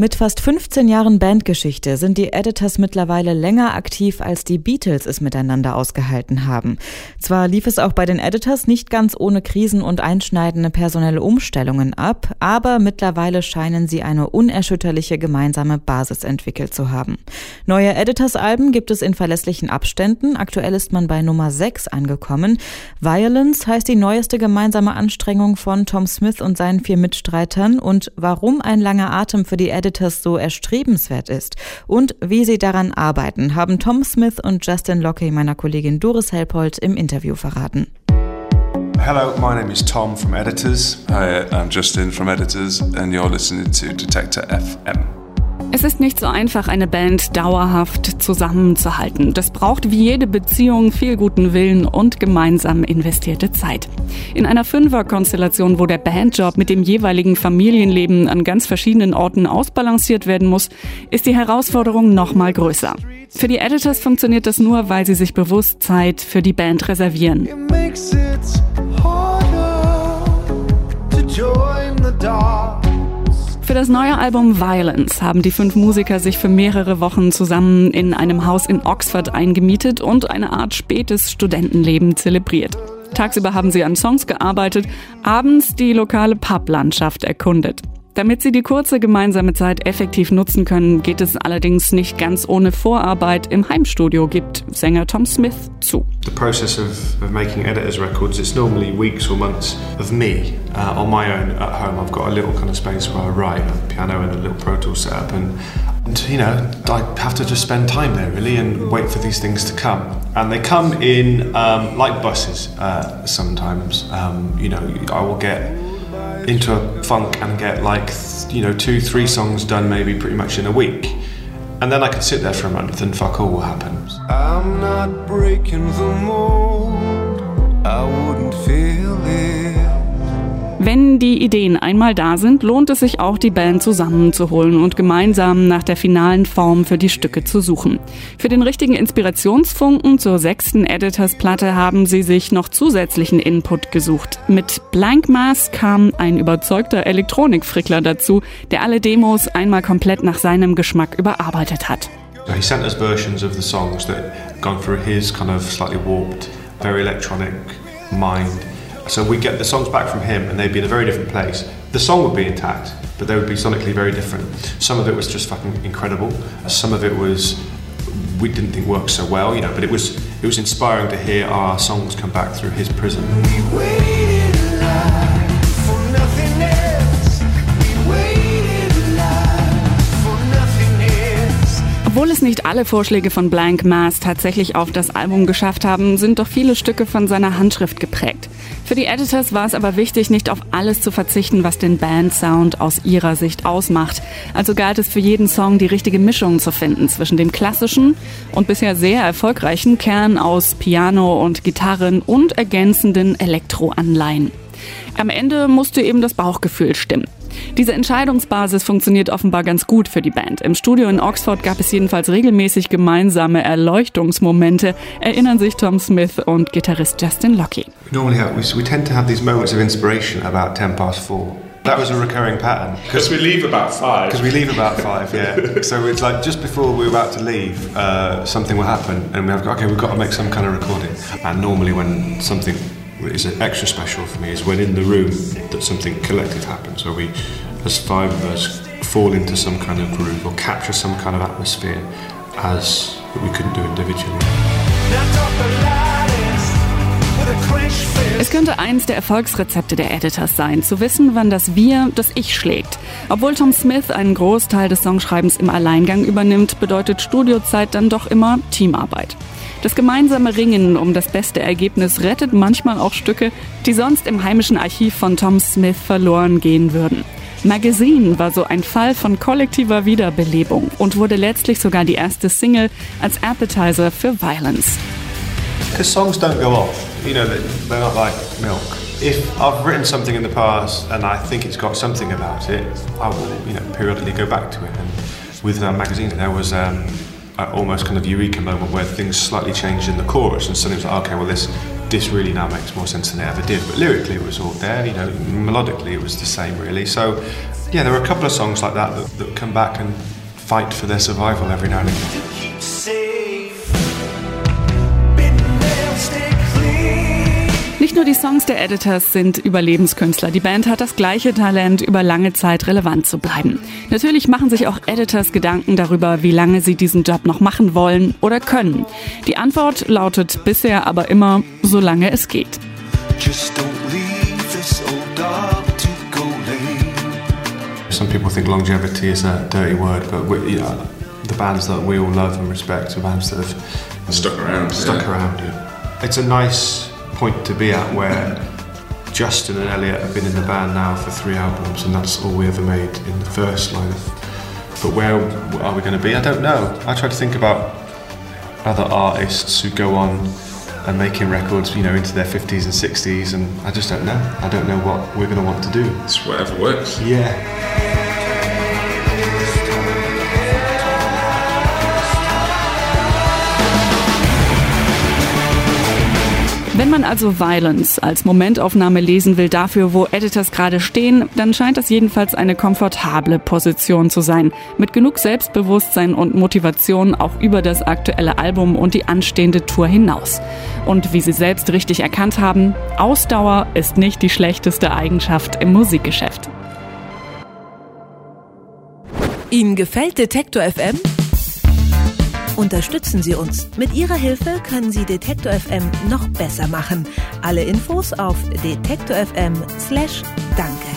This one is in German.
Mit fast 15 Jahren Bandgeschichte sind die Editors mittlerweile länger aktiv, als die Beatles es miteinander ausgehalten haben. Zwar lief es auch bei den Editors nicht ganz ohne Krisen und einschneidende personelle Umstellungen ab, aber mittlerweile scheinen sie eine unerschütterliche gemeinsame Basis entwickelt zu haben. Neue Editors-Alben gibt es in verlässlichen Abständen. Aktuell ist man bei Nummer 6 angekommen. Violence heißt die neueste gemeinsame Anstrengung von Tom Smith und seinen vier Mitstreitern und warum ein langer Atem für die Editors Editors so erstrebenswert ist und wie sie daran arbeiten, haben Tom Smith und Justin Locke meiner Kollegin Doris Helpold im Interview verraten. Hello, my name is Tom from Editors. Hi, I'm Justin from Editors, and you're listening to Detector FM. Es ist nicht so einfach, eine Band dauerhaft zusammenzuhalten. Das braucht wie jede Beziehung viel guten Willen und gemeinsam investierte Zeit. In einer Fünfer-Konstellation, wo der Bandjob mit dem jeweiligen Familienleben an ganz verschiedenen Orten ausbalanciert werden muss, ist die Herausforderung noch mal größer. Für die Editors funktioniert das nur, weil sie sich bewusst Zeit für die Band reservieren. Für das neue Album Violence haben die fünf Musiker sich für mehrere Wochen zusammen in einem Haus in Oxford eingemietet und eine Art spätes Studentenleben zelebriert. Tagsüber haben sie an Songs gearbeitet, abends die lokale Publandschaft erkundet. Damit sie die kurze gemeinsame Zeit effektiv nutzen können, geht es allerdings nicht ganz ohne Vorarbeit im Heimstudio, gibt Sänger Tom Smith zu. The process of, of making editors records, it's normally weeks or months of me uh, on my own at home. I've got a little kind of space where I write, a piano and a little Pro Tools setup and And, you know, I have to just spend time there really and wait for these things to come. And they come in um, like buses uh, sometimes. Um, you know, I will get into a funk and get like you know two three songs done maybe pretty much in a week and then I could sit there for a month and fuck all will happen. I'm not breaking the mold. I wouldn't feel it. Wenn die Ideen einmal da sind, lohnt es sich auch, die Band zusammenzuholen und gemeinsam nach der finalen Form für die Stücke zu suchen. Für den richtigen Inspirationsfunken zur sechsten Editors-Platte haben sie sich noch zusätzlichen Input gesucht. Mit Blank Mass kam ein überzeugter Elektronikfrickler dazu, der alle Demos einmal komplett nach seinem Geschmack überarbeitet hat. He sent us versions of the songs that gone through his kind of slightly warped, very electronic mind. So we get the songs back from him and they'd be in a very different place. The song would be intact, but they would be sonically very different. Some of it was just fucking incredible. Some of it was we didn't think worked so well, you know, but it was it was inspiring to hear our songs come back through his prism. Nicht alle Vorschläge von Blank Mass tatsächlich auf das Album geschafft haben, sind doch viele Stücke von seiner Handschrift geprägt. Für die Editors war es aber wichtig, nicht auf alles zu verzichten, was den Bandsound aus ihrer Sicht ausmacht. Also galt es für jeden Song, die richtige Mischung zu finden zwischen dem klassischen und bisher sehr erfolgreichen Kern aus Piano und Gitarren und ergänzenden Elektroanleihen. Am Ende musste eben das Bauchgefühl stimmen. Diese Entscheidungsbasis funktioniert offenbar ganz gut für die Band. Im Studio in Oxford gab es jedenfalls regelmäßig gemeinsame Erleuchtungsmomente, erinnern sich Tom Smith und Gitarrist Justin Locke. Normally we, we tend to have these moments of inspiration about 10 past 4. That was a recurring pattern. Because we leave about five. Because we leave about five, yeah. so it's like just before we're about to leave, uh, something will happen, and we have okay, we've got to make some kind of recording. And normally, when something is extra special for me is when in the room that something collective happens, where we, as five of us, fall into some kind of groove or capture some kind of atmosphere as we couldn't do individually. Es könnte eins der Erfolgsrezepte der Editors sein, zu wissen, wann das Wir das Ich schlägt. Obwohl Tom Smith einen Großteil des Songschreibens im Alleingang übernimmt, bedeutet Studiozeit dann doch immer Teamarbeit. Das gemeinsame Ringen um das beste Ergebnis rettet manchmal auch Stücke, die sonst im heimischen Archiv von Tom Smith verloren gehen würden. Magazine war so ein Fall von kollektiver Wiederbelebung und wurde letztlich sogar die erste Single als Appetizer für Violence. Because songs don't go off, you know, they're not like milk. If I've written something in the past and I think it's got something about it, I will, you know, periodically go back to it. And with that magazine, there was um, almost kind of eureka moment where things slightly changed in the chorus and suddenly it was like, okay, well this this really now makes more sense than it ever did. But lyrically, it was all there. You know, melodically, it was the same, really. So, yeah, there are a couple of songs like that that, that come back and fight for their survival every now and again. Nicht nur die Songs der Editors sind Überlebenskünstler. Die Band hat das gleiche Talent, über lange Zeit relevant zu bleiben. Natürlich machen sich auch Editors Gedanken darüber, wie lange sie diesen Job noch machen wollen oder können. Die Antwort lautet bisher aber immer, solange es geht. Some people think longevity is a dirty word, but we, you know, the bands that we all love and respect are bands that have Stuck around. stuck yeah. around. Yeah. It's a nice point to be at where Justin and Elliot have been in the band now for three albums, and that's all we ever made in the first line. But where are we going to be? I don't know. I try to think about other artists who go on and making records, you know, into their 50s and 60s, and I just don't know. I don't know what we're going to want to do. It's whatever works. Yeah. Wenn man also Violence als Momentaufnahme lesen will dafür, wo Editors gerade stehen, dann scheint das jedenfalls eine komfortable Position zu sein. Mit genug Selbstbewusstsein und Motivation auch über das aktuelle Album und die anstehende Tour hinaus. Und wie sie selbst richtig erkannt haben, Ausdauer ist nicht die schlechteste Eigenschaft im Musikgeschäft. Ihnen gefällt Detektor FM? Unterstützen Sie uns. Mit Ihrer Hilfe können Sie Detektor FM noch besser machen. Alle Infos auf detektor.fm/danke.